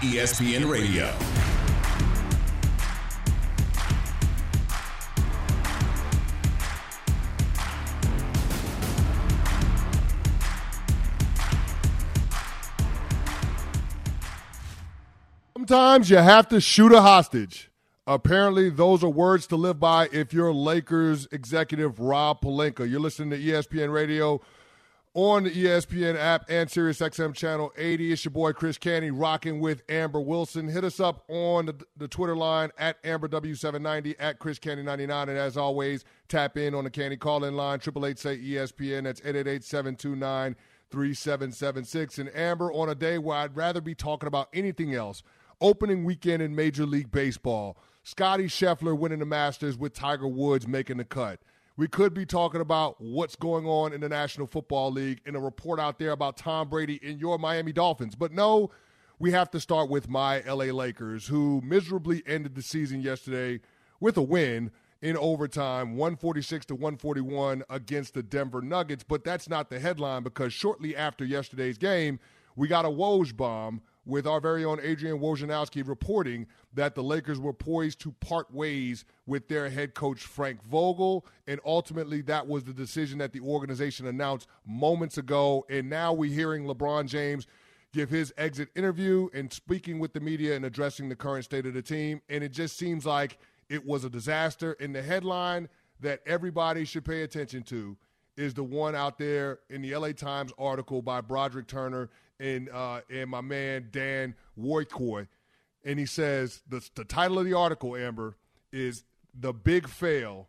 ESPN Radio. Sometimes you have to shoot a hostage. Apparently, those are words to live by if you're Lakers executive Rob Pelinka. You're listening to ESPN Radio on the ESPN app and SiriusXM Channel 80. It's your boy Chris Canty rocking with Amber Wilson. Hit us up on the, the Twitter line at AmberW790 at Chris Canty99. And as always, tap in on the Canty call-in line, 888 say ESPN. That's 888-729-3776. And Amber, on a day where I'd rather be talking about anything else, opening weekend in Major League Baseball – Scottie Scheffler winning the Masters with Tiger Woods making the cut. We could be talking about what's going on in the National Football League and a report out there about Tom Brady and your Miami Dolphins. But no, we have to start with my LA Lakers, who miserably ended the season yesterday with a win in overtime, 146 to 141 against the Denver Nuggets. But that's not the headline because shortly after yesterday's game, we got a Woj bomb with our very own Adrian Wojnarowski reporting that the Lakers were poised to part ways with their head coach Frank Vogel, and ultimately that was the decision that the organization announced moments ago. And now we're hearing LeBron James give his exit interview and speaking with the media and addressing the current state of the team. And it just seems like it was a disaster. And the headline that everybody should pay attention to is the one out there in the LA Times article by Broderick Turner and uh, and my man Dan Woike, and he says the the title of the article, Amber, is the big fail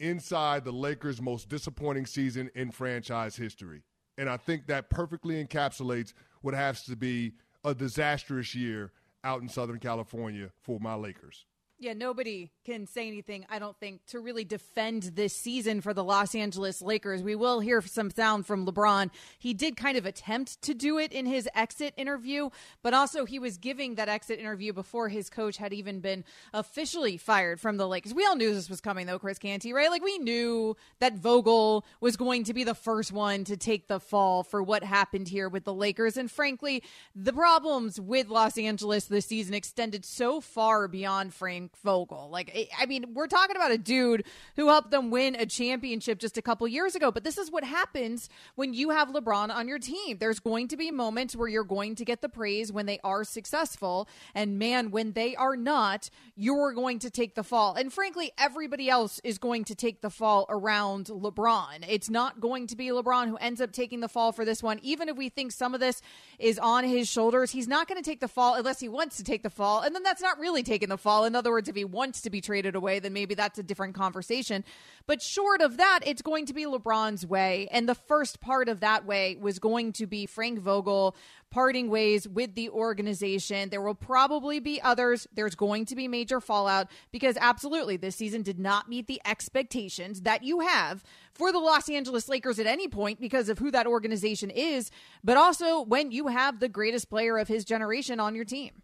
inside the Lakers' most disappointing season in franchise history, and I think that perfectly encapsulates what has to be a disastrous year out in Southern California for my Lakers. Yeah, nobody can say anything, I don't think, to really defend this season for the Los Angeles Lakers. We will hear some sound from LeBron. He did kind of attempt to do it in his exit interview, but also he was giving that exit interview before his coach had even been officially fired from the Lakers. We all knew this was coming, though, Chris Canty, right? Like, we knew that Vogel was going to be the first one to take the fall for what happened here with the Lakers. And frankly, the problems with Los Angeles this season extended so far beyond Frank Vogel. Like, I mean, we're talking about a dude who helped them win a championship just a couple years ago. But this is what happens when you have LeBron on your team. There's going to be moments where you're going to get the praise when they are successful. And man, when they are not, you're going to take the fall. And frankly, everybody else is going to take the fall around LeBron. It's not going to be LeBron who ends up taking the fall for this one. Even if we think some of this is on his shoulders, he's not going to take the fall unless he wants to take the fall. And then that's not really taking the fall. In other words, words, if he wants to be traded away, then maybe that's a different conversation. But short of that, it's going to be LeBron's way. And the first part of that way was going to be Frank Vogel parting ways with the organization. There will probably be others. There's going to be major fallout because absolutely this season did not meet the expectations that you have for the Los Angeles Lakers at any point because of who that organization is, but also when you have the greatest player of his generation on your team.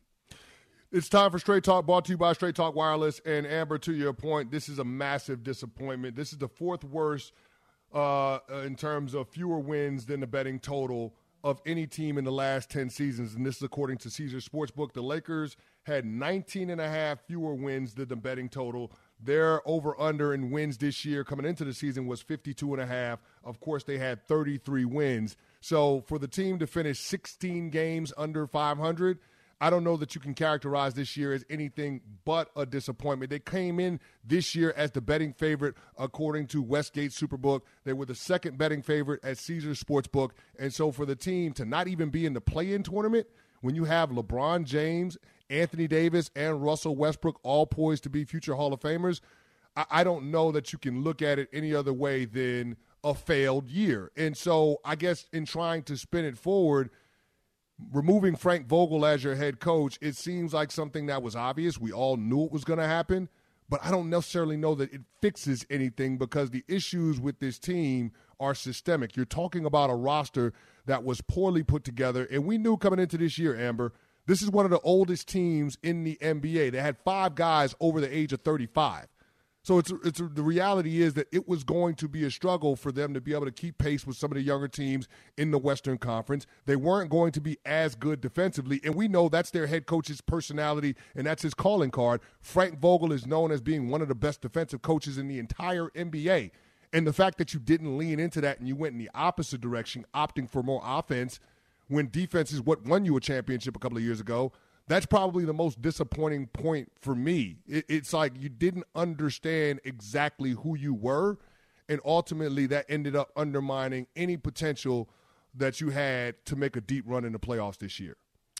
It's time for Straight Talk, brought to you by Straight Talk Wireless. And Amber, to your point, this is a massive disappointment. This is the fourth worst uh, in terms of fewer wins than the betting total of any team in the last 10 seasons. And this is according to Caesars Sportsbook. The Lakers had 19 and a half fewer wins than the betting total. Their over under in wins this year coming into the season was 52 and a half. Of course, they had 33 wins. So for the team to finish 16 games under 500, I don't know that you can characterize this year as anything but a disappointment. They came in this year as the betting favorite according to Westgate Superbook. They were the second betting favorite at Caesars Sportsbook. And so for the team to not even be in the play in tournament, when you have LeBron James, Anthony Davis, and Russell Westbrook all poised to be future Hall of Famers, I, I don't know that you can look at it any other way than a failed year. And so I guess in trying to spin it forward – removing Frank Vogel as your head coach, it seems like something that was obvious. We all knew it was going to happen, but I don't necessarily know that it fixes anything because the issues with this team are systemic. You're talking about a roster that was poorly put together, and we knew coming into this year, Amber, this is one of the oldest teams in the NBA. They had five guys over the age of 35. So it's it's the reality is that it was going to be a struggle for them to be able to keep pace with some of the younger teams in the Western Conference. They weren't going to be as good defensively, and we know that's their head coach's personality and that's his calling card. Frank Vogel is known as being one of the best defensive coaches in the entire NBA. And the fact that you didn't lean into that and you went in the opposite direction, opting for more offense when defense is what won you a championship a couple of years ago, that's probably the most disappointing point for me. It, it's like you didn't understand exactly who you were, and ultimately that ended up undermining any potential that you had to make a deep run in the playoffs this year.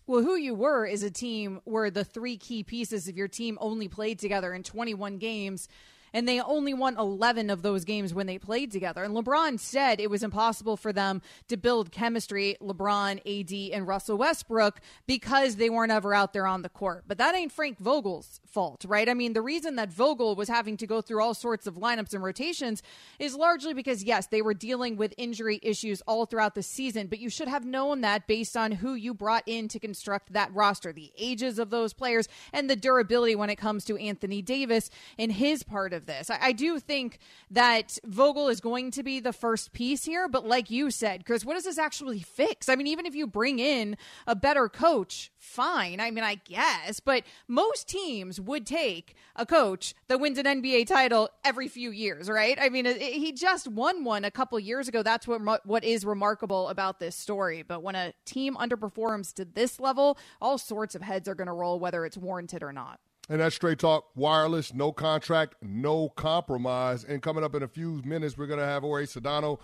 Well, who you were is a team where the three key pieces of your team only played together in 21 games and they only won 11 of those games when they played together. And LeBron said it was impossible for them to build chemistry, LeBron, AD, and Russell Westbrook, because they weren't ever out there on the court. But that ain't Frank Vogel's fault, right? I mean, the reason that Vogel was having to go through all sorts of lineups and rotations is largely because, yes, they were dealing with injury issues all throughout the season, but you should have known that based on who you brought in to construct that roster, the ages of those players, and the durability when it comes to Anthony Davis and his part of this. I, I do think that Vogel is going to be the first piece here, but like you said, Chris, what does this actually fix? I mean, even if you bring in a better coach, fine. I mean, I guess, but most teams would take a coach that wins an NBA title every few years, right? I mean, it, it, he just won one a couple years ago. That's what what is remarkable about this story. But when a team underperforms to this level, all sorts of heads are going to roll, whether it's warranted or not. And that's Straight Talk Wireless, no contract, no compromise. And coming up in a few minutes, we're going to have Jorge Sedano,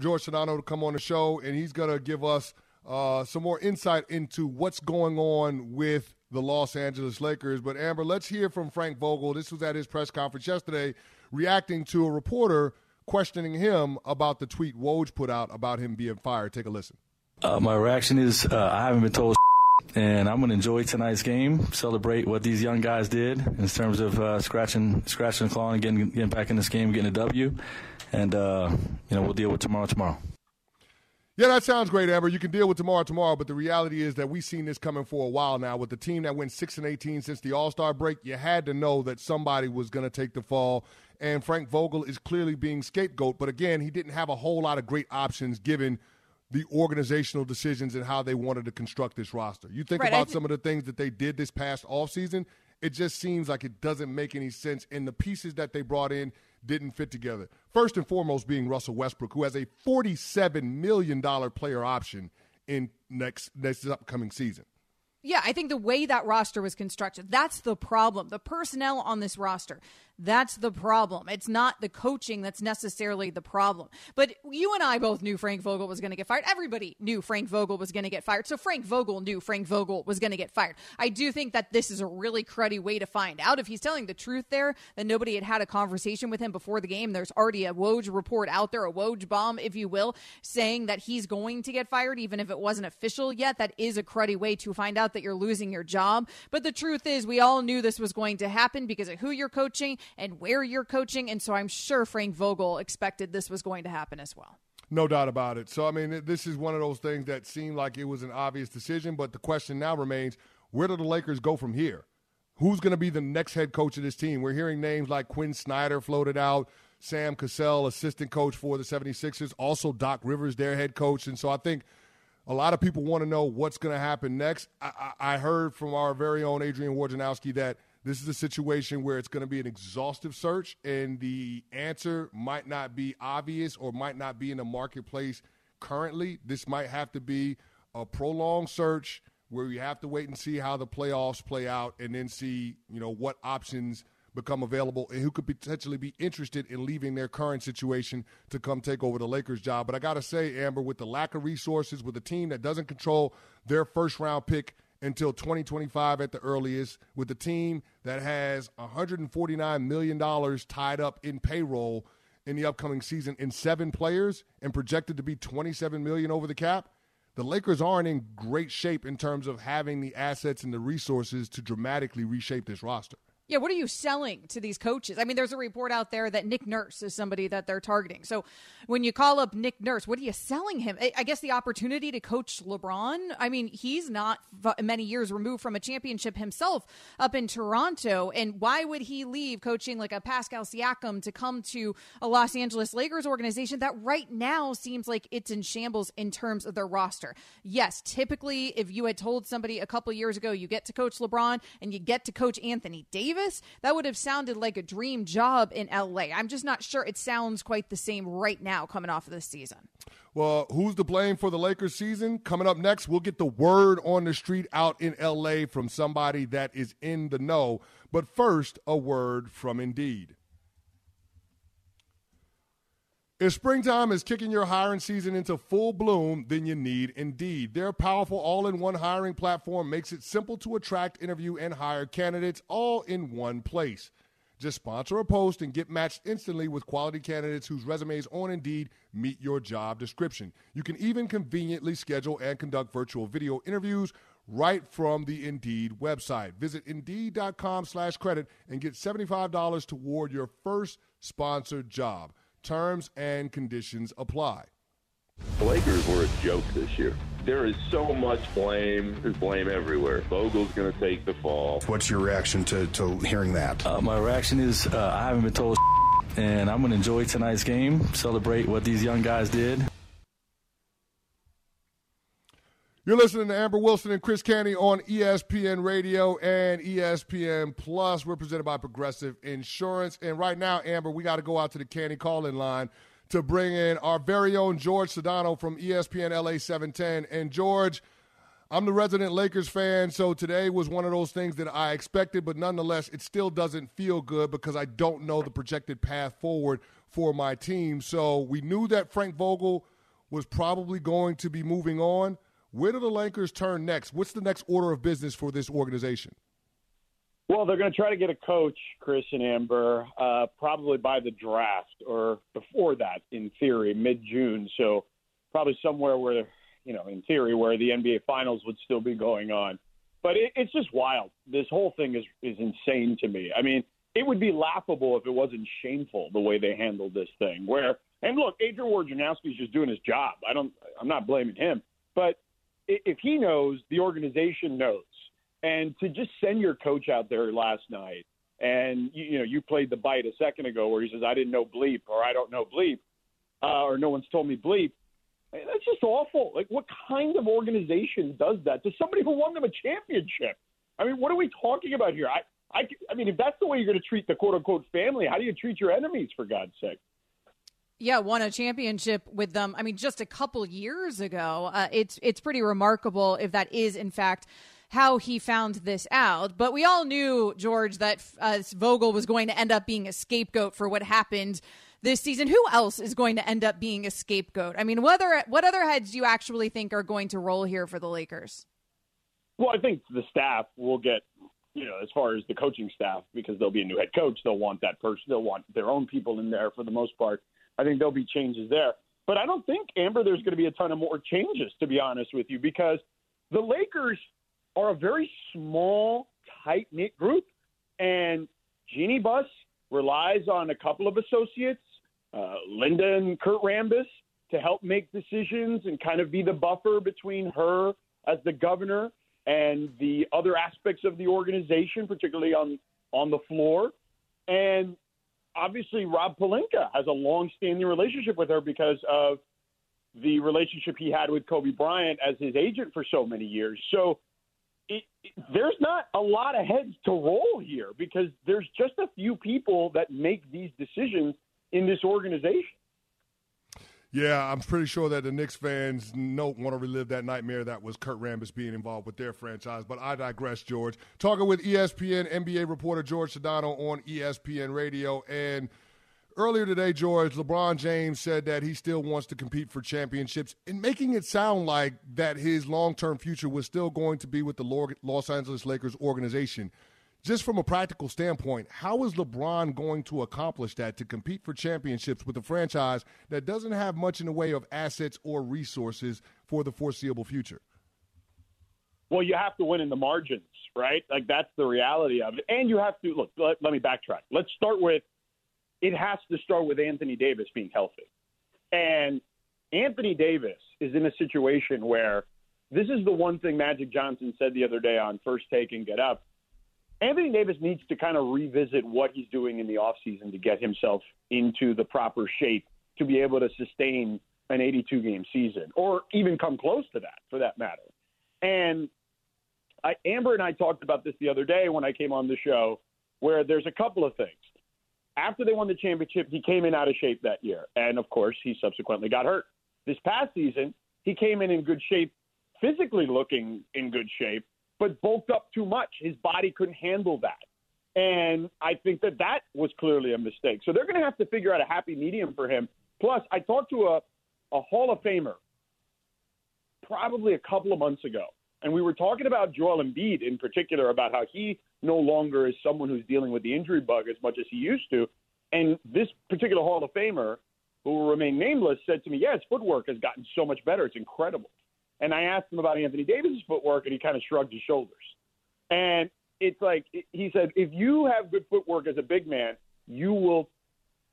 George Sedano, to come on the show, and he's going to give us uh, some more insight into what's going on with the Los Angeles Lakers. But Amber, let's hear from Frank Vogel. This was at his press conference yesterday, reacting to a reporter questioning him about the tweet Woj put out about him being fired. Take a listen. Uh, my reaction is uh, I haven't been told and I'm going to enjoy tonight's game, celebrate what these young guys did in terms of uh, scratching, scratching the claw and getting, getting back in this game, getting a W, and uh, you know we'll deal with tomorrow tomorrow. Yeah, that sounds great, Amber. You can deal with tomorrow tomorrow, but the reality is that we've seen this coming for a while now. With the team that went six and eighteen since the All Star break, you had to know that somebody was going to take the fall. And Frank Vogel is clearly being scapegoat, but again, he didn't have a whole lot of great options given the organizational decisions and how they wanted to construct this roster. You think right, about th- some of the things that they did this past offseason, it just seems like it doesn't make any sense. And the pieces that they brought in didn't fit together. First and foremost, being Russell Westbrook, who has a $47 million player option in next, next upcoming season. Yeah, I think the way that roster was constructed, that's the problem. The personnel on this roster, that's the problem. It's not the coaching that's necessarily the problem. But you and I both knew Frank Vogel was going to get fired. Everybody knew Frank Vogel was going to get fired. So Frank Vogel knew Frank Vogel was going to get fired. I do think that this is a really cruddy way to find out. If he's telling the truth there, that nobody had had a conversation with him before the game. There's already a Woj report out there, a Woj bomb, if you will, saying that he's going to get fired, even if it wasn't official yet. That is a cruddy way to find out that you're losing your job. But the truth is, we all knew this was going to happen because of who you're coaching and where you're coaching. And so I'm sure Frank Vogel expected this was going to happen as well. No doubt about it. So, I mean, this is one of those things that seemed like it was an obvious decision, but the question now remains where do the Lakers go from here? Who's going to be the next head coach of this team? We're hearing names like Quinn Snyder floated out, Sam Cassell, assistant coach for the 76ers, also Doc Rivers, their head coach. And so I think a lot of people want to know what's going to happen next. I, I, I heard from our very own Adrian Wojnarowski that – this is a situation where it's going to be an exhaustive search, and the answer might not be obvious or might not be in the marketplace currently. This might have to be a prolonged search where you have to wait and see how the playoffs play out, and then see you know what options become available and who could potentially be interested in leaving their current situation to come take over the Lakers job. But I got to say, Amber, with the lack of resources, with a team that doesn't control their first round pick until 2025 at the earliest with a team that has $149 million tied up in payroll in the upcoming season in seven players and projected to be 27 million over the cap the lakers aren't in great shape in terms of having the assets and the resources to dramatically reshape this roster Yeah, what are you selling to these coaches? I mean, there's a report out there that Nick Nurse is somebody that they're targeting. So when you call up Nick Nurse, what are you selling him? I guess the opportunity to coach LeBron. I mean, he's not many years removed from a championship himself up in Toronto. And why would he leave coaching like a Pascal Siakam to come to a Los Angeles Lakers organization that right now seems like it's in shambles in terms of their roster? Yes, typically, if you had told somebody a couple years ago you get to coach LeBron and you get to coach Anthony Davis, That would have sounded like a dream job in LA. I'm just not sure it sounds quite the same right now coming off of this season. Well, who's to blame for the Lakers season? Coming up next, we'll get the word on the street out in LA from somebody that is in the know. But first, a word from Indeed. If springtime is kicking your hiring season into full bloom, then you need Indeed. Their powerful all in one hiring platform makes it simple to attract, interview, and hire candidates all in one place. Just sponsor a post and get matched instantly with quality candidates whose resumes on Indeed meet your job description. You can even conveniently schedule and conduct virtual video interviews right from the Indeed website. Visit Indeed.com slash credit and get $75 toward your first sponsored job. Terms and conditions apply. The Lakers were a joke this year. There is so much blame. There's blame everywhere. Vogel's going to take the fall. What's your reaction to, to hearing that? Uh, my reaction is uh, I haven't been told, and I'm going to enjoy tonight's game, celebrate what these young guys did. You're listening to Amber Wilson and Chris Canty on ESPN Radio and ESPN Plus. We're presented by Progressive Insurance. And right now, Amber, we got to go out to the Canty call-in line to bring in our very own George Sedano from ESPN LA 710. And George, I'm the resident Lakers fan, so today was one of those things that I expected, but nonetheless, it still doesn't feel good because I don't know the projected path forward for my team. So we knew that Frank Vogel was probably going to be moving on. Where do the Lakers turn next? What's the next order of business for this organization? Well, they're going to try to get a coach, Chris and Amber, uh, probably by the draft or before that, in theory, mid June. So probably somewhere where, you know, in theory, where the NBA Finals would still be going on. But it, it's just wild. This whole thing is is insane to me. I mean, it would be laughable if it wasn't shameful the way they handled this thing. Where and look, Adrian Wojnarowski is just doing his job. I don't. I'm not blaming him, but if he knows, the organization knows. And to just send your coach out there last night, and you, you know, you played the bite a second ago where he says, "I didn't know bleep" or "I don't know bleep," uh, or "No one's told me bleep." That's just awful. Like, what kind of organization does that to somebody who won them a championship? I mean, what are we talking about here? I, I, I mean, if that's the way you're going to treat the quote unquote family, how do you treat your enemies, for God's sake? Yeah, won a championship with them. I mean, just a couple years ago. Uh, it's it's pretty remarkable if that is in fact how he found this out. But we all knew George that uh, Vogel was going to end up being a scapegoat for what happened this season. Who else is going to end up being a scapegoat? I mean, whether what other heads do you actually think are going to roll here for the Lakers? Well, I think the staff will get you know, as far as the coaching staff, because there'll be a new head coach, they'll want that person, they'll want their own people in there for the most part. I think there'll be changes there. But I don't think, Amber, there's going to be a ton of more changes, to be honest with you, because the Lakers are a very small, tight knit group. And Jeanie Buss relies on a couple of associates, uh, Linda and Kurt Rambis, to help make decisions and kind of be the buffer between her as the governor and the other aspects of the organization, particularly on on the floor. And obviously Rob Pelinka has a long-standing relationship with her because of the relationship he had with Kobe Bryant as his agent for so many years. So it, it, there's not a lot of heads to roll here because there's just a few people that make these decisions in this organization. Yeah, I'm pretty sure that the Knicks fans don't want to relive that nightmare that was Kurt Rambis being involved with their franchise. But I digress, George. Talking with ESPN NBA reporter George Sedano on ESPN Radio. And earlier today, George, LeBron James said that he still wants to compete for championships and making it sound like that his long term future was still going to be with the Los Angeles Lakers organization just from a practical standpoint, how is LeBron going to accomplish that to compete for championships with a franchise that doesn't have much in the way of assets or resources for the foreseeable future? Well, you have to win in the margins, right? Like that's the reality of it. And you have to look. Let, let me backtrack. Let's start with. It has to start with Anthony Davis being healthy, and Anthony Davis is in a situation where this is the one thing Magic Johnson said the other day on First Take and Get Up. Anthony Davis needs to kind of revisit what he's doing in the offseason to get himself into the proper shape to be able to sustain an 82 game season or even come close to that for that matter. And I, Amber and I talked about this the other day when I came on the show, where there's a couple of things. After they won the championship, he came in out of shape that year. And of course, he subsequently got hurt. This past season, he came in in good shape, physically looking in good shape, but bulked up too much. His body couldn't handle that. And I think that that was clearly a mistake. So they're going to have to figure out a happy medium for him. Plus, I talked to a, a Hall of Famer probably a couple of months ago, and we were talking about Joel Embiid in particular about how he no longer is someone who's dealing with the injury bug as much as he used to. And this particular Hall of Famer, who will remain nameless, said to me, Yeah, his footwork has gotten so much better. It's incredible. And I asked him about Anthony Davis's footwork, and he kind of shrugged his shoulders. And it's like he said, if you have good footwork as a big man, you will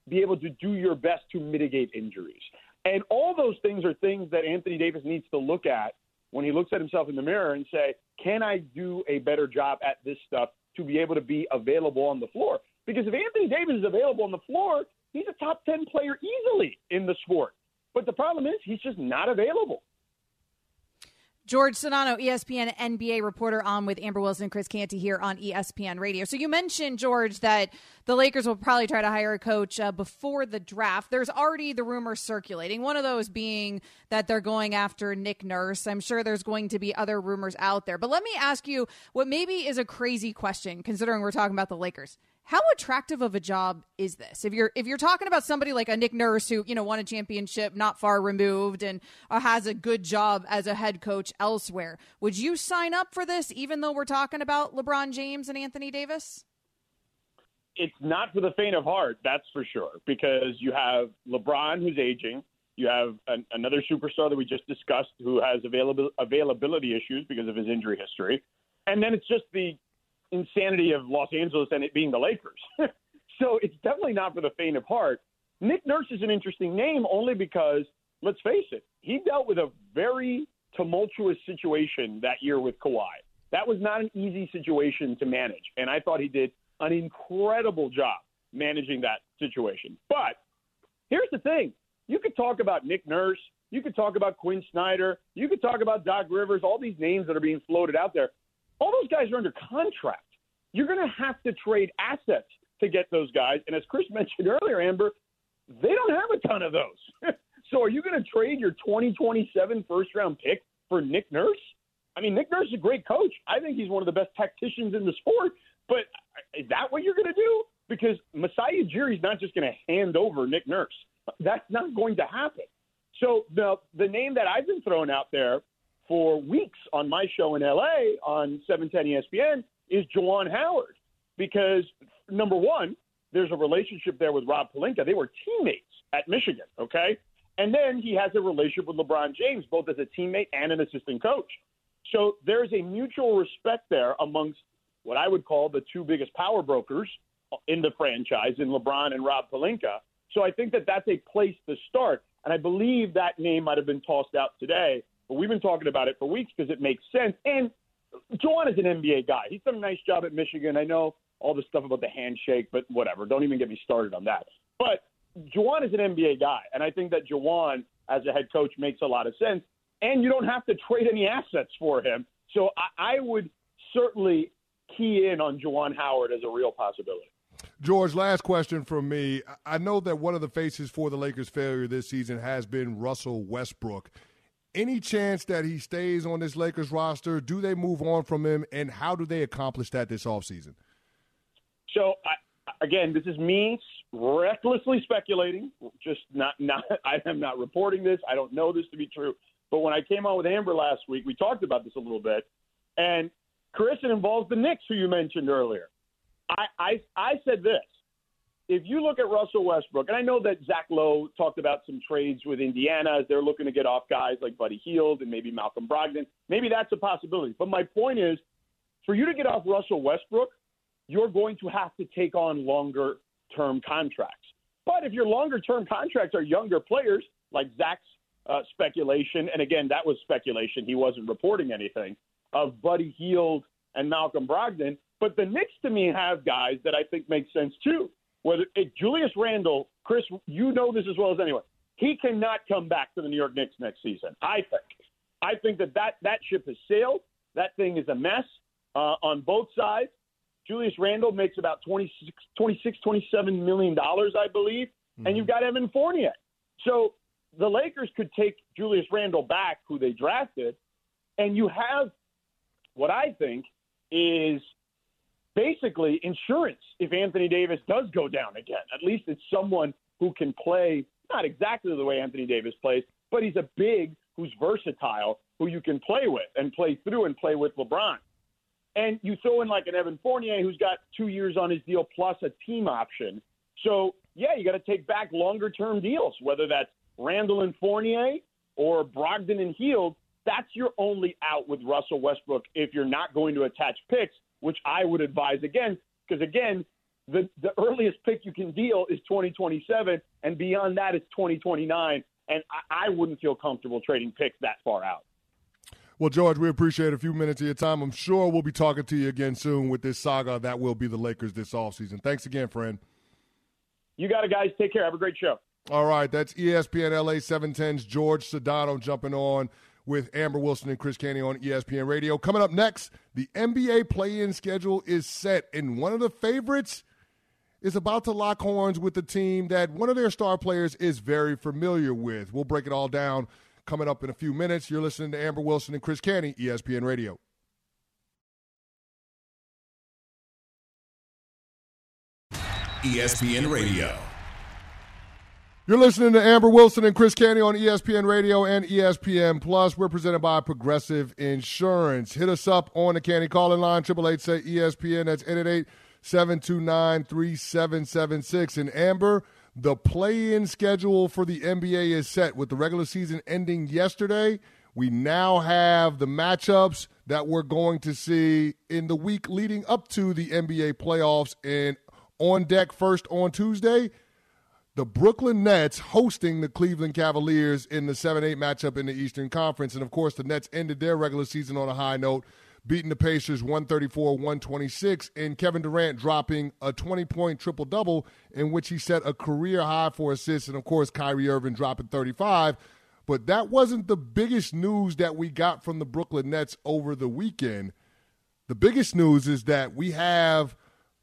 be able to do your best to mitigate injuries. And all those things are things that Anthony Davis needs to look at when he looks at himself in the mirror and say, can I do a better job at this stuff to be able to be available on the floor? Because if Anthony Davis is available on the floor, he's a top 10 player easily in the sport. But the problem is he's just not available. George Sedano, ESPN NBA reporter, on with Amber Wilson, and Chris Canty here on ESPN Radio. So you mentioned George that the Lakers will probably try to hire a coach uh, before the draft. There's already the rumors circulating. One of those being that they're going after Nick Nurse. I'm sure there's going to be other rumors out there. But let me ask you what maybe is a crazy question, considering we're talking about the Lakers how attractive of a job is this? If you're if you're talking about somebody like a Nick Nurse who you know won a championship not far removed and uh, has a good job as a head coach elsewhere, would you sign up for this? Even though we're talking about LeBron James and Anthony Davis. It's not for the faint of heart, that's for sure. Because you have LeBron who's aging, you have an, another superstar that we just discussed who has available, availability issues because of his injury history, and then it's just the insanity of Los Angeles and it being the Lakers. so it's definitely not for the faint of heart. Nick Nurse is an interesting name only because, let's face it, he dealt with a very tumultuous situation that year with Kawhi. That was not an easy situation to manage. And I thought he did an incredible job managing that situation. But here's the thing you could talk about Nick Nurse. You could talk about Quinn Snyder. You could talk about Doc Rivers, all these names that are being floated out there. All those guys are under contract. You're going to have to trade assets to get those guys. And as Chris mentioned earlier, Amber, they don't have a ton of those. so are you going to trade your 2027 first round pick for Nick Nurse? I mean, Nick Nurse is a great coach. I think he's one of the best tacticians in the sport. But is that what you're going to do? Because Masai Ujiri is not just going to hand over Nick Nurse. That's not going to happen. So the the name that I've been throwing out there for weeks on my show in LA on 710 ESPN is Juwan Howard because number one, there's a relationship there with Rob Pelinka. They were teammates at Michigan, okay? And then he has a relationship with LeBron James, both as a teammate and an assistant coach. So there's a mutual respect there amongst what I would call the two biggest power brokers in the franchise, in LeBron and Rob Pelinka. So I think that that's a place to start. And I believe that name might have been tossed out today but we've been talking about it for weeks because it makes sense. And Juwan is an NBA guy. He's done a nice job at Michigan. I know all the stuff about the handshake, but whatever. Don't even get me started on that. But Juwan is an NBA guy, and I think that Juwan, as a head coach, makes a lot of sense. And you don't have to trade any assets for him. So I, I would certainly key in on Juwan Howard as a real possibility. George, last question from me. I know that one of the faces for the Lakers' failure this season has been Russell Westbrook any chance that he stays on this Lakers roster? Do they move on from him, and how do they accomplish that this offseason? So, I, again, this is me recklessly speculating. Just not, not. I am not reporting this. I don't know this to be true. But when I came on with Amber last week, we talked about this a little bit, and Chris, it involves the Knicks, who you mentioned earlier. I, I, I said this: if you look at Russell Westbrook, and I know that Zach Lowe talked about some trades with Indiana as they're looking to get off guys like Buddy Hield and maybe Malcolm Brogdon. Maybe that's a possibility. But my point is, for you to get off Russell Westbrook, you're going to have to take on longer term contracts. But if your longer term contracts are younger players, like Zach's uh, speculation, and again, that was speculation, he wasn't reporting anything, of Buddy Hield and Malcolm Brogdon. But the Knicks to me have guys that I think make sense too whether it, Julius Randle, Chris, you know this as well as anyone. He cannot come back to the New York Knicks next season. I think. I think that that, that ship has sailed. That thing is a mess uh, on both sides. Julius Randle makes about 26, 26 27 million dollars, I believe, mm-hmm. and you've got Evan Fournier. So the Lakers could take Julius Randle back, who they drafted, and you have what I think is basically insurance if Anthony Davis does go down again. At least it's someone who can play not exactly the way Anthony Davis plays, but he's a big who's versatile, who you can play with and play through and play with LeBron. And you throw in like an Evan Fournier who's got two years on his deal plus a team option. So, yeah, you got to take back longer term deals, whether that's Randle and Fournier or Brogdon and Hield. That's your only out with Russell Westbrook if you're not going to attach picks which I would advise again, because again, the, the earliest pick you can deal is 2027, and beyond that, it's 2029. And I, I wouldn't feel comfortable trading picks that far out. Well, George, we appreciate a few minutes of your time. I'm sure we'll be talking to you again soon with this saga that will be the Lakers this offseason. Thanks again, friend. You got it, guys. Take care. Have a great show. All right. That's ESPN LA 710's George Sedano jumping on with Amber Wilson and Chris Canty on ESPN Radio. Coming up next, the NBA play in schedule is set, and one of the favorites is about to lock horns with the team that one of their star players is very familiar with. We'll break it all down coming up in a few minutes. You're listening to Amber Wilson and Chris Canty, ESPN Radio. ESPN Radio. You're listening to Amber Wilson and Chris Canty on ESPN Radio and ESPN Plus. We're presented by Progressive Insurance. Hit us up on the Canty calling line, 888 say ESPN. That's 888 729 3776. And Amber, the play in schedule for the NBA is set with the regular season ending yesterday. We now have the matchups that we're going to see in the week leading up to the NBA playoffs. And on deck first on Tuesday, the Brooklyn Nets hosting the Cleveland Cavaliers in the 7 8 matchup in the Eastern Conference. And of course, the Nets ended their regular season on a high note, beating the Pacers 134 126, and Kevin Durant dropping a 20 point triple double in which he set a career high for assists. And of course, Kyrie Irving dropping 35. But that wasn't the biggest news that we got from the Brooklyn Nets over the weekend. The biggest news is that we have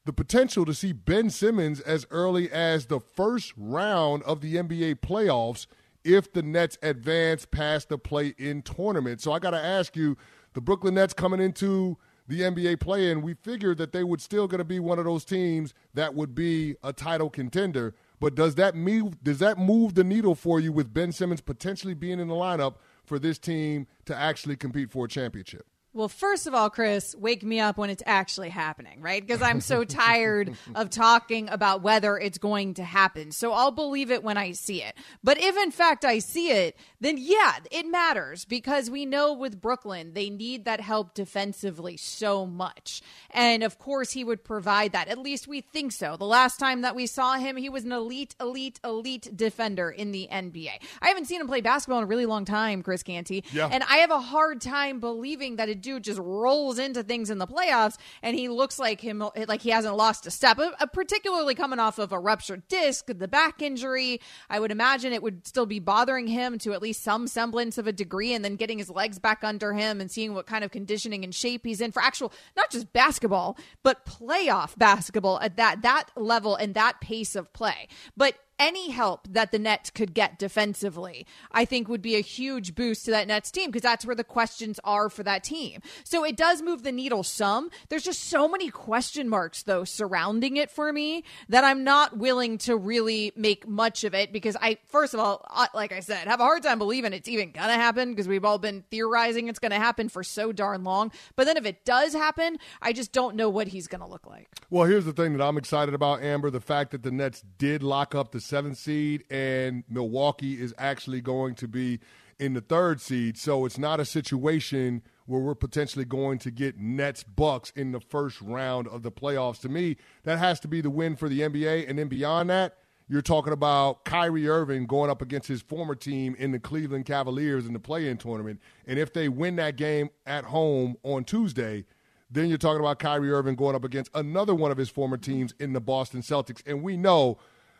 the potential to see Ben Simmons as early as the first round of the NBA playoffs if the Nets advance past the play in tournament. So I got to ask you the Brooklyn Nets coming into the NBA play in, we figured that they would still going to be one of those teams that would be a title contender. But does that move does that move the needle for you with Ben Simmons potentially being in the lineup for this team to actually compete for a championship? Well, first of all, Chris, wake me up when it's actually happening, right? Because I'm so tired of talking about whether it's going to happen. So I'll believe it when I see it. But if in fact I see it, then yeah, it matters because we know with Brooklyn, they need that help defensively so much. And of course, he would provide that. At least we think so. The last time that we saw him, he was an elite, elite, elite defender in the NBA. I haven't seen him play basketball in a really long time, Chris Canty. Yeah. And I have a hard time believing that a dude just rolls into things in the playoffs and he looks like him like he hasn't lost a step, uh, particularly coming off of a ruptured disc, the back injury. I would imagine it would still be bothering him to at least some semblance of a degree and then getting his legs back under him and seeing what kind of conditioning and shape he's in for actual not just basketball, but playoff basketball at that that level and that pace of play. But any help that the Nets could get defensively, I think would be a huge boost to that Nets team because that's where the questions are for that team. So it does move the needle some. There's just so many question marks though surrounding it for me that I'm not willing to really make much of it because I first of all, like I said, have a hard time believing it's even going to happen because we've all been theorizing it's going to happen for so darn long. But then if it does happen, I just don't know what he's going to look like. Well, here's the thing that I'm excited about, Amber, the fact that the Nets did lock up the seventh seed and Milwaukee is actually going to be in the third seed. So it's not a situation where we're potentially going to get Nets Bucks in the first round of the playoffs. To me, that has to be the win for the NBA. And then beyond that, you're talking about Kyrie Irving going up against his former team in the Cleveland Cavaliers in the play in tournament. And if they win that game at home on Tuesday, then you're talking about Kyrie Irving going up against another one of his former teams in the Boston Celtics. And we know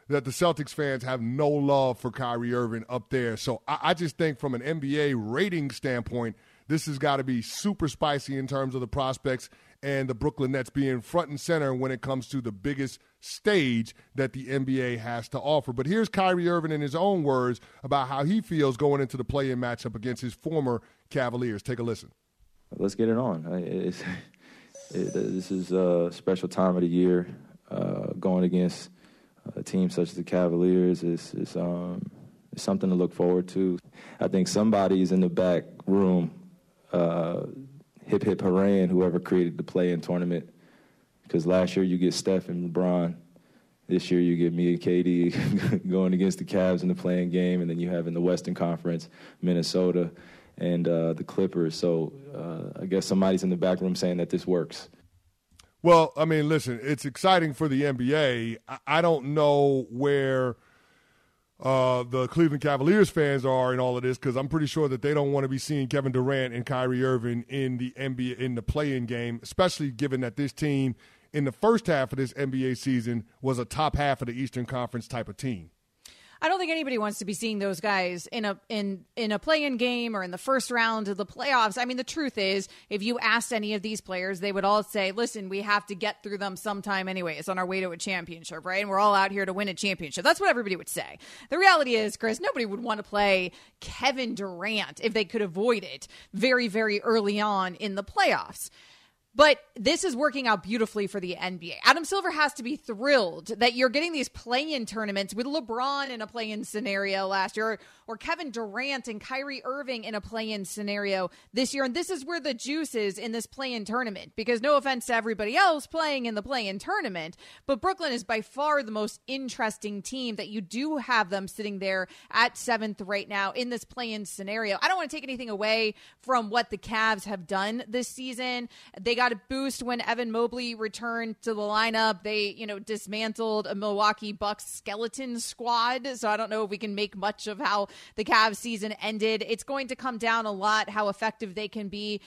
that the Celtics fans have no love for Kyrie Irving up there. So I, I just think from an NBA rating standpoint, this has got to be super spicy in terms of the prospects and the Brooklyn Nets being front and center when it comes to the biggest stage that the NBA has to offer. But here's Kyrie Irving in his own words about how he feels going into the play-in matchup against his former Cavaliers. Take a listen. Let's get it on. It, this is a special time of the year. Uh, going against a team such as the Cavaliers is, is um, something to look forward to. I think somebody's in the back room uh, hip hip hooray whoever created the play-in tournament. Because last year you get Steph and LeBron. This year you get me and KD going against the Cavs in the play-in game, and then you have in the Western Conference Minnesota and uh, the Clippers. So uh, I guess somebody's in the back room saying that this works. Well, I mean, listen, it's exciting for the NBA. I don't know where uh, the Cleveland Cavaliers fans are in all of this because I'm pretty sure that they don't want to be seeing Kevin Durant and Kyrie Irving in the NBA in the play-in game, especially given that this team in the first half of this NBA season was a top half of the Eastern Conference type of team. I don't think anybody wants to be seeing those guys in a in in a play-in game or in the first round of the playoffs. I mean, the truth is, if you asked any of these players, they would all say, "Listen, we have to get through them sometime anyway. It's on our way to a championship, right? And we're all out here to win a championship." That's what everybody would say. The reality is, Chris, nobody would want to play Kevin Durant if they could avoid it very, very early on in the playoffs. But this is working out beautifully for the NBA. Adam Silver has to be thrilled that you're getting these play-in tournaments with LeBron in a play-in scenario last year, or Kevin Durant and Kyrie Irving in a play-in scenario this year. And this is where the juice is in this play-in tournament. Because no offense to everybody else playing in the play-in tournament, but Brooklyn is by far the most interesting team that you do have them sitting there at seventh right now in this play-in scenario. I don't want to take anything away from what the Cavs have done this season. They got got a boost when Evan Mobley returned to the lineup. They, you know, dismantled a Milwaukee Bucks skeleton squad. So I don't know if we can make much of how the Cavs season ended. It's going to come down a lot how effective they can be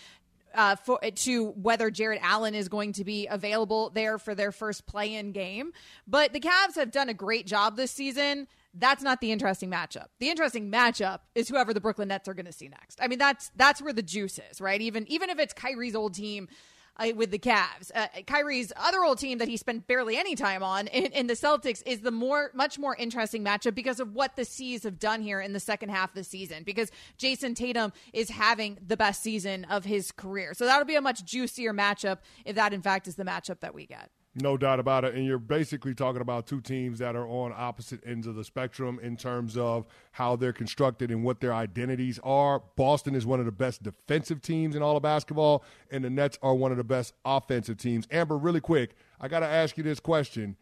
uh, for, to whether Jarrett Allen is going to be available there for their first play-in game. But the Cavs have done a great job this season. That's not the interesting matchup. The interesting matchup is whoever the Brooklyn Nets are going to see next. I mean, that's that's where the juice is, right? Even even if it's Kyrie's old team uh, with the Cavs. Uh, Kyrie's other old team that he spent barely any time on in, in, the Celtics is the more much more interesting matchup because of what the C's have done here in the second half of the season. Because Jayson Tatum is having the best season of his career, so that'll be a much juicier matchup if that in fact is the matchup that we get. No doubt about it. And you're basically talking about two teams that are on opposite ends of the spectrum in terms of how they're constructed and what their identities are. Boston is one of the best defensive teams in all of basketball, and the Nets are one of the best offensive teams. Amber, really quick, I got to ask you this question.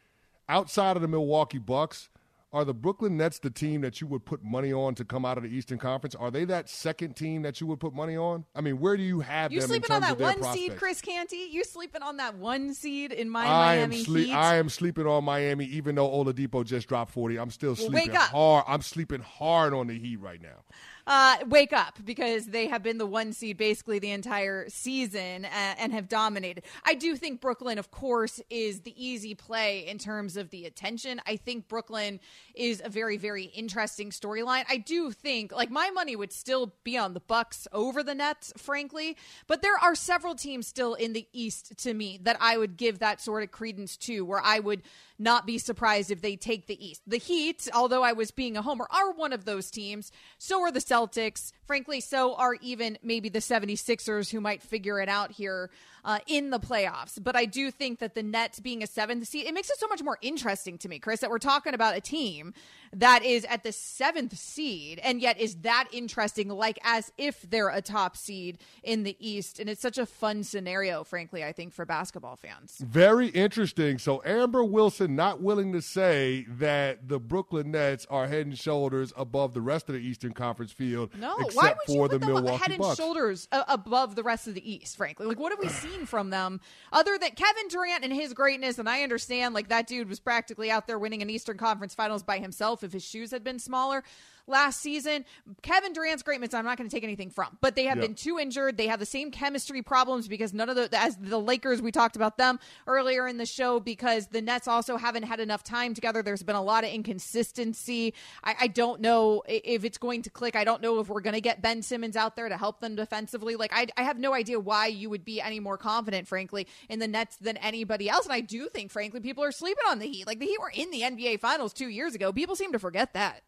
Outside of the Milwaukee Bucks, are the Brooklyn Nets the team that you would put money on to come out of the Eastern Conference? Are they that second team that you would put money on? I mean, where do you have you them? sleeping on that one prospects? seed, Chris Canty? You sleeping on that one seed in my I Miami am sleep- Heat? I am sleeping on Miami, even though Oladipo just dropped forty. I'm still Well, sleeping hard. I'm sleeping hard on the Heat right now. Uh, wake up because they have been the one seed basically the entire season and, and have dominated. I do think Brooklyn, of course, is the easy play in terms of the attention. I think Brooklyn is a very, very interesting storyline. I do think, like, my money would still be on the Bucks over the Nets, frankly, but there are several teams still in the East to me that I would give that sort of credence to, where I would not be surprised if they take the East. The Heat, although I was being a homer, are one of those teams. So are the Celtics. Frankly, so are even maybe the 76ers who might figure it out here uh, in the playoffs. But I do think that the Nets being a seventh seed, it makes it so much more interesting to me, Chris, that we're talking about a team that is at the seventh seed and yet is that interesting, like as if they're a top seed in the East. And it's such a fun scenario, frankly, I think, for basketball fans. Very interesting. So Amber Wilson not willing to say that the Brooklyn Nets are head and shoulders above the rest of the Eastern Conference field. No, why would you put the them Milwaukee head and Bucks. shoulders uh, above the rest of the East? Frankly, like what have we seen from them other than Kevin Durant and his greatness? And I understand, like that dude was practically out there winning an Eastern Conference Finals by himself if his shoes had been smaller last season. Kevin Durant's great greatness, I'm not going to take anything from, but they have Yep. been too injured. They have the same chemistry problems because none of the as the Lakers we talked about them earlier in the show because the Nets also haven't had enough time together. There's been a lot of inconsistency. I, I don't know if it's going to click. I don't know if we're going to get Ben Simmons out there to help them defensively. Like I, I have no idea why you would be any more confident, frankly, in the Nets than anybody else. And I do think, frankly, people are sleeping on the Heat. Like the Heat were in the NBA Finals two years ago. People seem to forget that.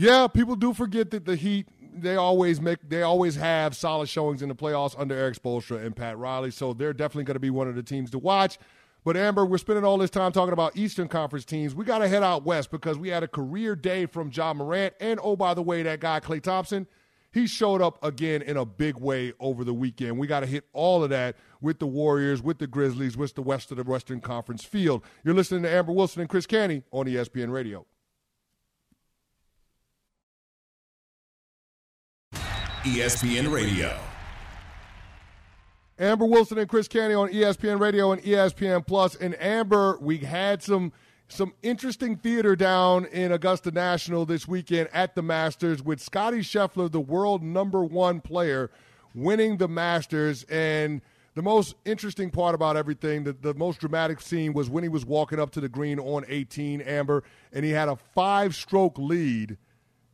Yeah, people do forget that the Heat they always make they always have solid showings in the playoffs under Erik Spoelstra and Pat Riley, so they're definitely going to be one of the teams to watch. But Amber, we're spending all this time talking about Eastern Conference teams. We got to head out west because we had a career day from Ja Morant, and oh by the way, that guy Klay Thompson, he showed up again in a big way over the weekend. We got to hit all of that with the Warriors, with the Grizzlies, with the rest of the Western Conference field. You're listening to Amber Wilson and Chris Canty on ESPN Radio. ESPN Radio. Amber Wilson and Chris Canty on ESPN Radio and ESPN Plus. And Amber, we had some some interesting theater down in Augusta National this weekend at the Masters with Scottie Scheffler, the world number one player, winning the Masters. And the most interesting part about everything, the, the most dramatic scene was when he was walking up to the green on 18, Amber, and he had a five stroke lead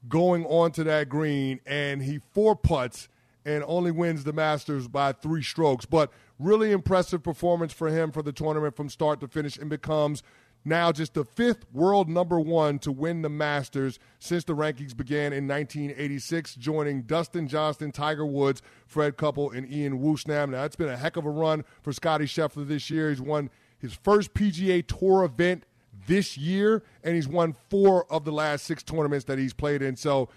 going onto that green, and he four putts and only wins the Masters by three strokes. But really impressive performance for him for the tournament from start to finish, and becomes now just the fifth world number one to win the Masters since the rankings began in 1986, joining Dustin Johnson, Tiger Woods, Fred Couples, and Ian Woosnam. Now, it's been a heck of a run for Scottie Scheffler this year. He's won his first PGA Tour event this year, and he's won four of the last six tournaments that he's played in. So,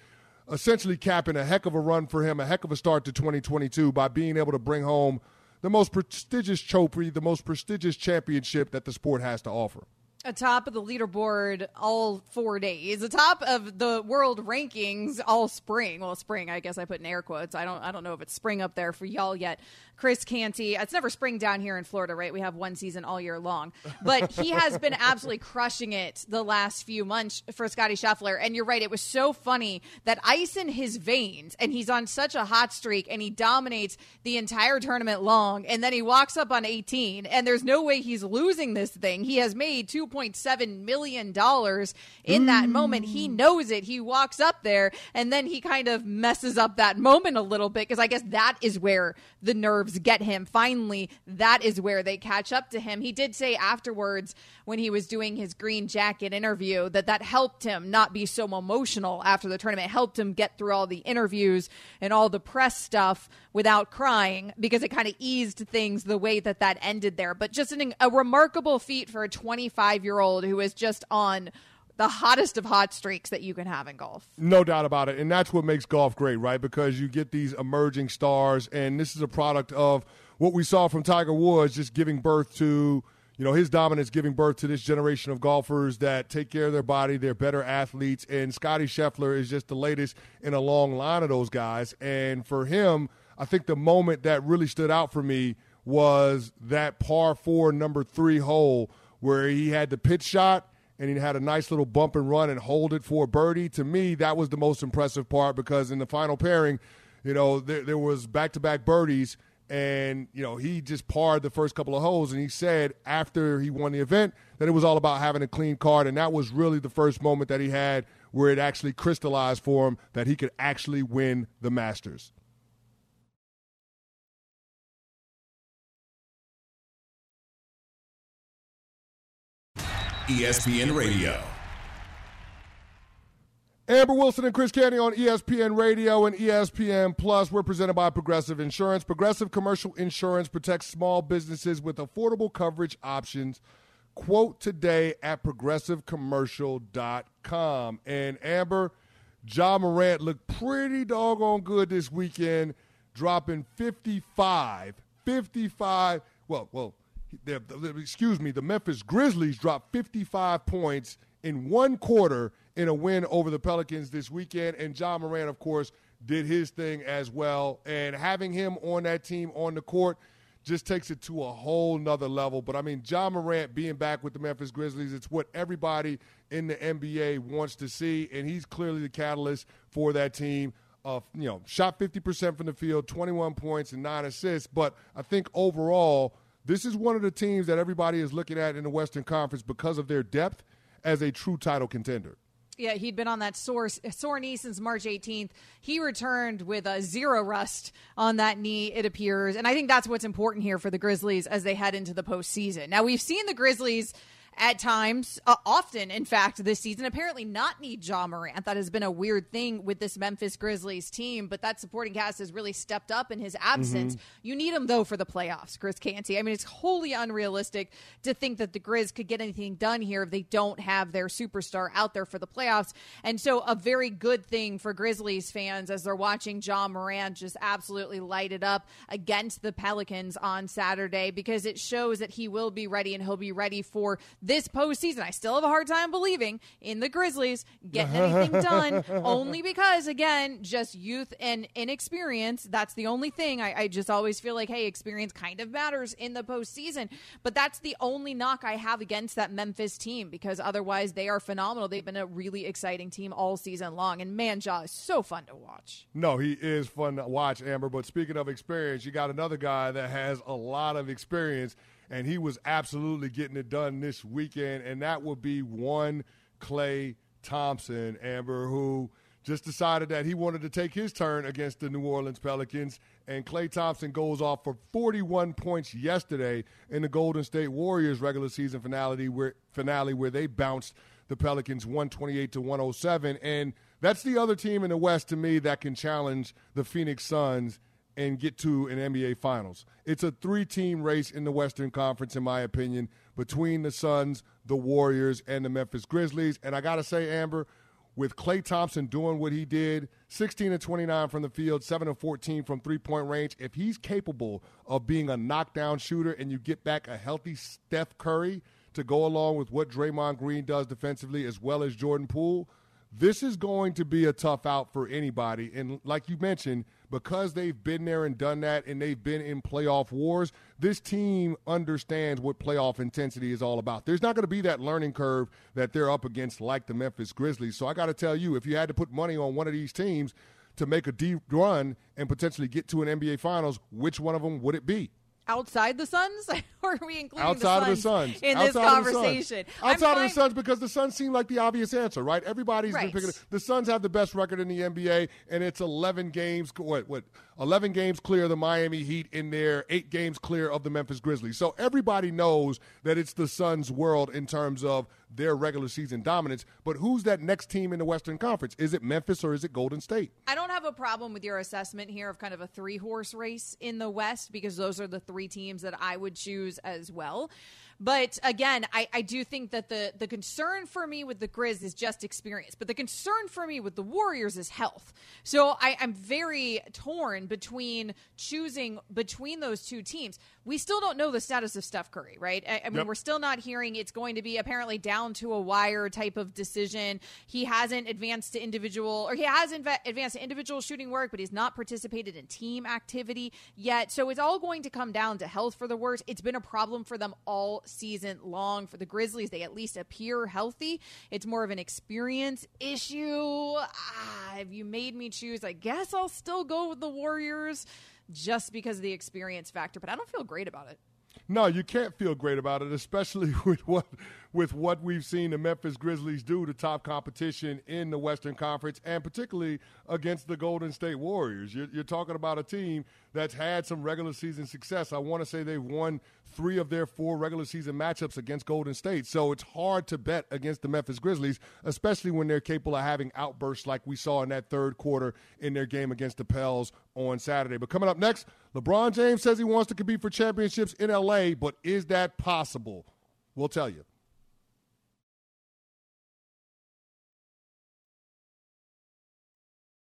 essentially, capping a heck of a run for him, a heck of a start to 2022 by being able to bring home the most prestigious trophy, the most prestigious championship that the sport has to offer. Atop of the leaderboard all four days, atop of the world rankings all spring. Well, spring, I guess I put in air quotes. I don't, I don't know if it's spring up there for y'all yet. Chris Canty, it's never spring down here in Florida, right? We have one season all year long, but he has been absolutely crushing it the last few months for Scottie Scheffler. And you're right, it was so funny that ice in his veins, and he's on such a hot streak, and he dominates the entire tournament long, and then he walks up on 18, and there's no way he's losing this thing. He has made 2.7 million dollars in that hmm. moment. He knows it. He walks up there, and then he kind of messes up that moment a little bit because I guess that is where the nerves get him. Finally, that is where they catch up to him. He did say afterwards when he was doing his green jacket interview that that helped him not be so emotional after the tournament. It helped him get through all the interviews and all the press stuff without crying because it kind of eased things the way that that ended there. But just an, a remarkable feat for a 25 year old who is just on the hottest of hot streaks that you can have in golf. No doubt about it. And that's what makes golf great, right? Because you get these emerging stars, and this is a product of what we saw from Tiger Woods just giving birth to, you know, his dominance giving birth to this generation of golfers that take care of their body, they're better athletes. And Scottie Scheffler is just the latest in a long line of those guys. And for him, I think the moment that really stood out for me was that par four, number three hole where he had the pitch shot and he had a nice little bump and run and hold it for a birdie. To me, that was the most impressive part because in the final pairing, you know, there, there was back to back birdies and you know he just parred the first couple of holes and he said after he won the event that it was all about having a clean card and that was really the first moment that he had where it actually crystallized for him that he could actually win the masters ESPN Radio. Amber Wilson and Chris Canty on ESPN Radio and ESPN Plus. We're presented by Progressive Insurance. Progressive Commercial Insurance protects small businesses with affordable coverage options. Quote today at progressivecommercial.com. And Amber, Ja Morant looked pretty doggone good this weekend, dropping 55. 55. Well, well, excuse me, the Memphis Grizzlies dropped 55 points in one quarter in a win over the Pelicans this weekend. And Ja Morant, of course, did his thing as well. And having him on that team on the court just takes it to a whole nother level. But I mean, Ja Morant being back with the Memphis Grizzlies, it's what everybody in the NBA wants to see. And he's clearly the catalyst for that team. Uh, you know, shot 50% from the field, 21 points and nine assists. But I think overall, this is one of the teams that everybody is looking at in the Western Conference because of their depth as a true title contender. Yeah, he'd been on that sore, sore knee since March 18th. He returned with a zero rust on that knee, it appears. And I think that's what's important here for the Grizzlies as they head into the postseason. Now, we've seen the Grizzlies at times, uh, often, in fact, this season. Apparently, not need Ja Morant. That has been a weird thing with this Memphis Grizzlies team, but that supporting cast has really stepped up in his absence. Mm-hmm. You need him, though, for the playoffs, Chris Canty. I mean, it's wholly unrealistic to think that the Grizz could get anything done here if they don't have their superstar out there for the playoffs. And so, a very good thing for Grizzlies fans as they're watching Ja Morant just absolutely light it up against the Pelicans on Saturday because it shows that he will be ready and he'll be ready for this postseason. I still have a hard time believing in the Grizzlies getting anything done, only because, again, just youth and inexperience. That's the only thing. I, I, just always feel like, hey, experience kind of matters in the postseason. But that's the only knock I have against that Memphis team because otherwise they are phenomenal. They've been a really exciting team all season long. And man, Ja is so fun to watch. No, he is fun to watch, Amber. But speaking of experience, you got another guy that has a lot of experience and he was absolutely getting it done this weekend, and that would be one Klay Thompson, Amber, who just decided that he wanted to take his turn against the New Orleans Pelicans. And Klay Thompson goes off for 41 points yesterday in the Golden State Warriors regular season finale where, finale where they bounced the Pelicans 128 to 107. And that's the other team in the West to me that can challenge the Phoenix Suns and get to an NBA Finals. It's a three team race in the Western Conference, in my opinion, between the Suns, the Warriors, and the Memphis Grizzlies. And I got to say, Amber, with Klay Thompson doing what he did 16 and 29 from the field, 7 and 14 from three point range if he's capable of being a knockdown shooter and you get back a healthy Steph Curry to go along with what Draymond Green does defensively as well as Jordan Poole, this is going to be a tough out for anybody. And like you mentioned, because they've been there and done that and they've been in playoff wars, this team understands what playoff intensity is all about. There's not going to be that learning curve that they're up against like the Memphis Grizzlies. So I got to tell you, if you had to put money on one of these teams to make a deep run and potentially get to an NBA Finals, which one of them would it be? Outside the Suns, or are we including outside the of the Suns in outside this conversation? Outside of the Suns, because the Suns seem like the obvious answer, right? Everybody's right. been picking. The Suns have the best record in the NBA, and it's 11 games. What? What? 11 games clear of the Miami Heat in there, eight games clear of the Memphis Grizzlies. So everybody knows that it's the Suns' world in terms of their regular season dominance. But who's that next team in the Western Conference? Is it Memphis or is it Golden State? I don't have a problem with your assessment here of kind of a three horse race in the West because those are the three teams that I would choose as well. But again, I, I do think that the, the concern for me with the Grizz is just experience. But the concern for me with the Warriors is health. So I, I'm very torn between choosing between those two teams. We still don't know the status of Steph Curry, right? I, I mean, yep. we're still not hearing it's going to be apparently down to a wire type of decision. He hasn't advanced to individual, or he has inv- advanced to individual shooting work, but he's not participated in team activity yet. So it's all going to come down to health for the worst. It's been a problem for them all season long. For the Grizzlies, they at least appear healthy. It's more of an experience issue. Ah, if you made me choose, I guess I'll still go with the Warriors just because of the experience factor, but I don't feel great about it. No, you can't feel great about it, especially with what with what we've seen the Memphis Grizzlies do to top competition in the Western Conference, and particularly against the Golden State Warriors. You're, you're talking about a team that's had some regular season success. I want to say they've won three of their four regular season matchups against Golden State. So it's hard to bet against the Memphis Grizzlies, especially when they're capable of having outbursts like we saw in that third quarter in their game against the Pels on Saturday. But coming up next, LeBron James says he wants to compete for championships in LA, but is that possible? We'll tell you.